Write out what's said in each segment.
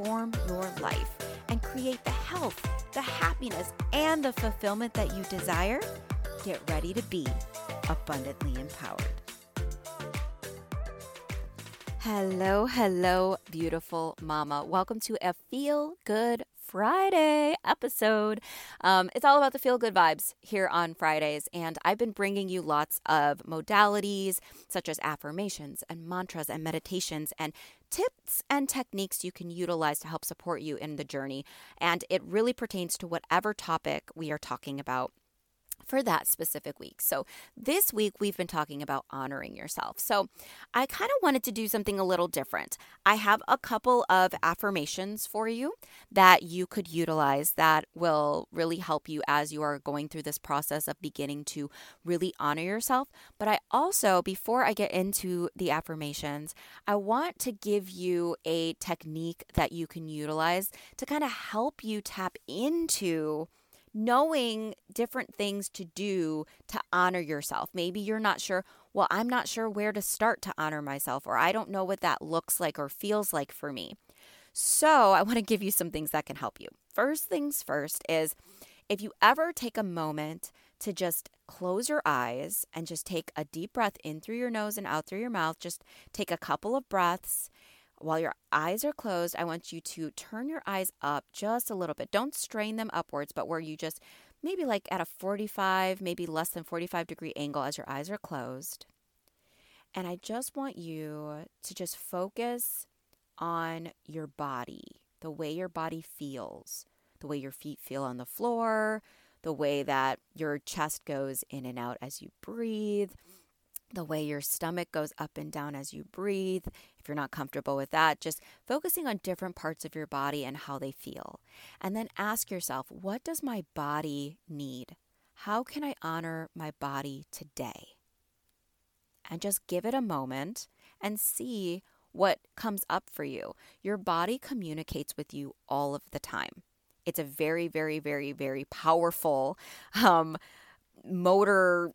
your life and create the health, the happiness, and the fulfillment that you desire, get ready to be abundantly empowered. Hello, hello, beautiful mama. Welcome to a Feel Good Friday episode. Um, it's all about the feel good vibes here on Fridays, and I've been bringing you lots of modalities such as affirmations and mantras and meditations and tips and techniques you can utilize to help support you in the journey. And it really pertains to whatever topic we are talking about for that specific week. So, this week we've been talking about honoring yourself. So, I kind of wanted to do something a little different. I have a couple of affirmations for you that you could utilize that will really help you as you are going through this process of beginning to really honor yourself. But I also, before I get into the affirmations, I want to give you a technique that you can utilize to kind of help you tap into knowing different things to do to honor yourself. Maybe you're not sure, well, I'm not sure where to start to honor myself, or I don't know what that looks like or feels like for me. So, I want to give you some things that can help you. First things first is if you ever take a moment to just close your eyes and just take a deep breath in through your nose and out through your mouth, just take a couple of breaths while your eyes are closed, I want you to turn your eyes up just a little bit. Don't strain them upwards, but where you just maybe like at a 45, maybe less than 45 degree angle as your eyes are closed. And I just want you to just focus on your body, the way your body feels, the way your feet feel on the floor, the way that your chest goes in and out as you breathe, the way your stomach goes up and down as you breathe. If you're not comfortable with that, just focusing on different parts of your body and how they feel. And then ask yourself, what does my body need? How can I honor my body today? And just give it a moment and see what comes up for you. Your body communicates with you all of the time. It's a very, very, very, very powerful um, motor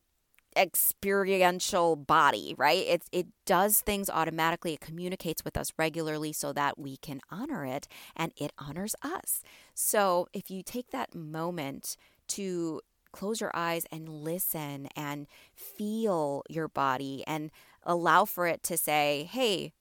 experiential body, right? It it does things automatically. It communicates with us regularly so that we can honor it and it honors us. So, if you take that moment to close your eyes and listen and feel your body and allow for it to say, "Hey,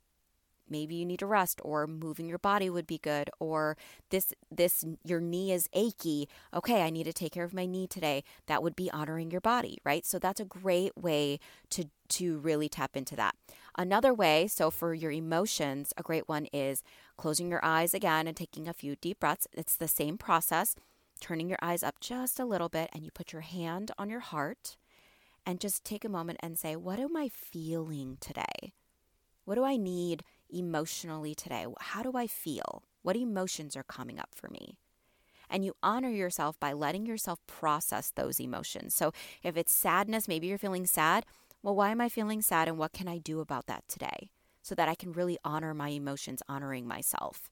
maybe you need to rest or moving your body would be good or this this your knee is achy. Okay i need to take care of my knee today. That would be honoring your body right? So that's a great way to to really tap into that. Another way so for your emotions a great one is closing your eyes again and taking a few deep breaths. It's the same process turning your eyes up just a little bit and you put your hand on your heart and just take a moment and say what am i feeling today? What do I need emotionally today? How do I feel? What emotions are coming up for me? And you honor yourself by letting yourself process those emotions. So if it's sadness, maybe you're feeling sad. Well, why am I feeling sad and what can I do about that today? So that I can really honor my emotions, honoring myself.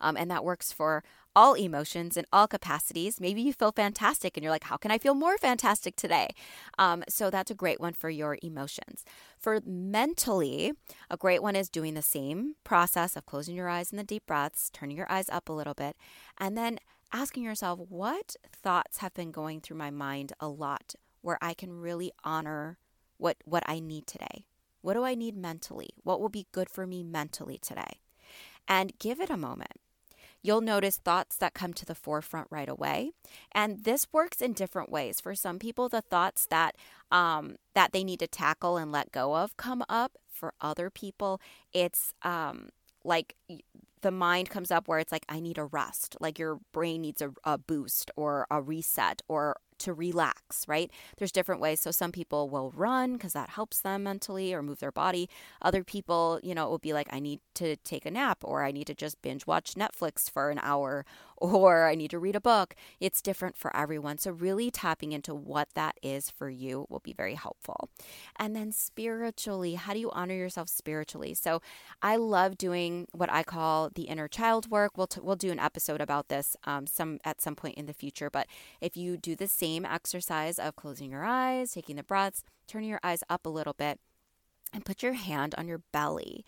Um, and that works for all emotions in all capacities. Maybe you feel fantastic and you're like, how can I feel more fantastic today? Um, so that's a great one for your emotions. For mentally, a great one is doing the same process of closing your eyes in the deep breaths, turning your eyes up a little bit, and then asking yourself, what thoughts have been going through my mind a lot where I can really honor what, what I need today? What do I need mentally? What will be good for me mentally today? And give it a moment You'll notice thoughts that come to the forefront right away. And this works in different ways. For some people, the thoughts that um, that they need to tackle and let go of come up. For other people, it's um, like the mind comes up where it's like, I need a rest, like your brain needs a, a boost or a reset or to relax, right? There's different ways. So some people will run because that helps them mentally or move their body. Other people, you know, it will be like, I need to take a nap or I need to just binge watch Netflix for an hour or I need to read a book. It's different for everyone. So, really tapping into what that is for you will be very helpful. And then, spiritually, how do you honor yourself spiritually? So, I love doing what I call the inner child work. We'll, t- we'll do an episode about this um, some at some point in the future. But if you do the same exercise of closing your eyes, taking the breaths, turning your eyes up a little bit, and put your hand on your belly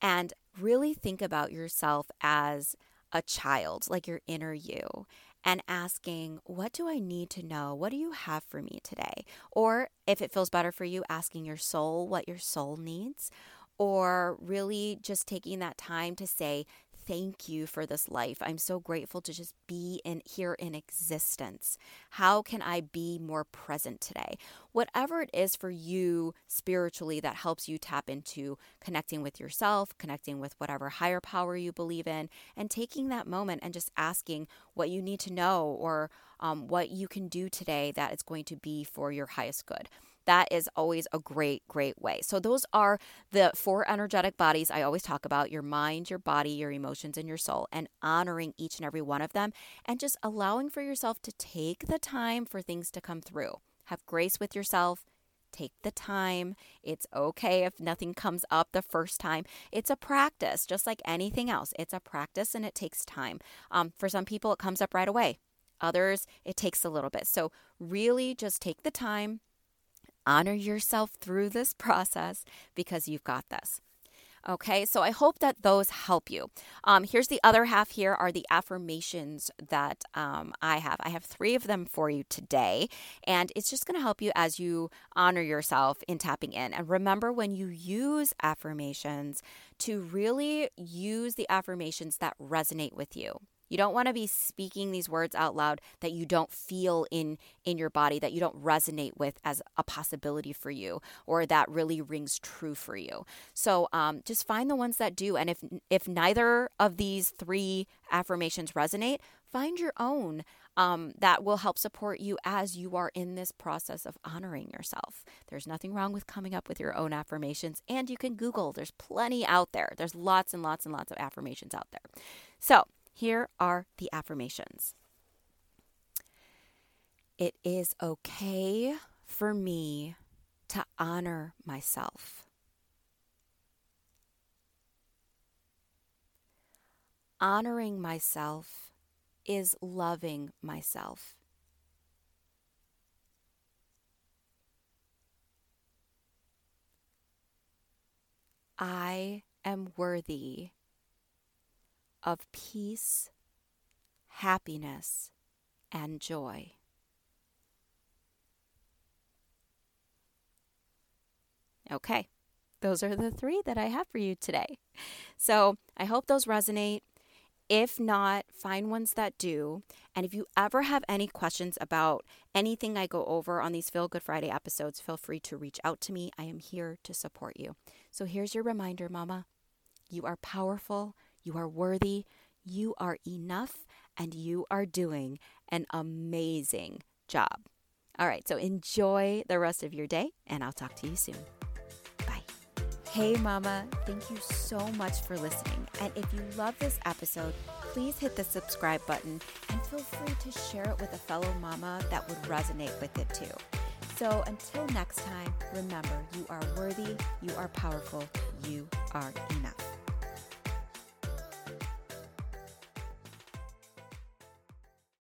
and really think about yourself as a child, like your inner you, and asking, What do I need to know? What do you have for me today? Or if it feels better for you, asking your soul what your soul needs. Or really just taking that time to say, thank you for this life. I'm so grateful to just be in here in existence. How can I be more present today? Whatever it is for you spiritually that helps you tap into connecting with yourself, connecting with whatever higher power you believe in, and taking that moment and just asking what you need to know or um, what you can do today that is going to be for your highest good that is always a great, great way. So, those are the four energetic bodies I always talk about your mind, your body, your emotions, and your soul, and honoring each and every one of them, and just allowing for yourself to take the time for things to come through. Have grace with yourself. Take the time. It's okay if nothing comes up the first time. It's a practice, just like anything else. It's a practice and it takes time. Um, for some people, it comes up right away. Others, it takes a little bit. So, really just take the time, honor yourself through this process because you've got this. Okay, so I hope that those help you. Um, here's the other half here are the affirmations that um, I have. I have three of them for you today, and it's just going to help you as you honor yourself in tapping in. And remember, when you use affirmations, to really use the affirmations that resonate with you. You don't want to be speaking these words out loud that you don't feel in in your body that you don't resonate with as a possibility for you or that really rings true for you. So um, just find the ones that do, and if if neither of these three affirmations resonate, find your own. Um, that will help support you as you are in this process of honoring yourself. There's nothing wrong with coming up with your own affirmations, and you can Google. There's plenty out there. There's lots and lots and lots of affirmations out there. So, here are the affirmations It is okay for me to honor myself. Honoring myself is loving myself. I am worthy of peace, happiness, and joy. Okay, those are the three that I have for you today. So I hope those resonate. If not, find ones that do. And if you ever have any questions about anything I go over on these Feel Good Friday episodes, feel free to reach out to me. I am here to support you. So here's your reminder, Mama. You are powerful, you are worthy, you are enough, and you are doing an amazing job. All right, so enjoy the rest of your day, and I'll talk to you soon. Bye. Hey, Mama, thank you so much for listening. And if you love this episode, please hit the subscribe button and feel free to share it with a fellow mama that would resonate with it too. So until next time, remember you are worthy, you are powerful, you are enough.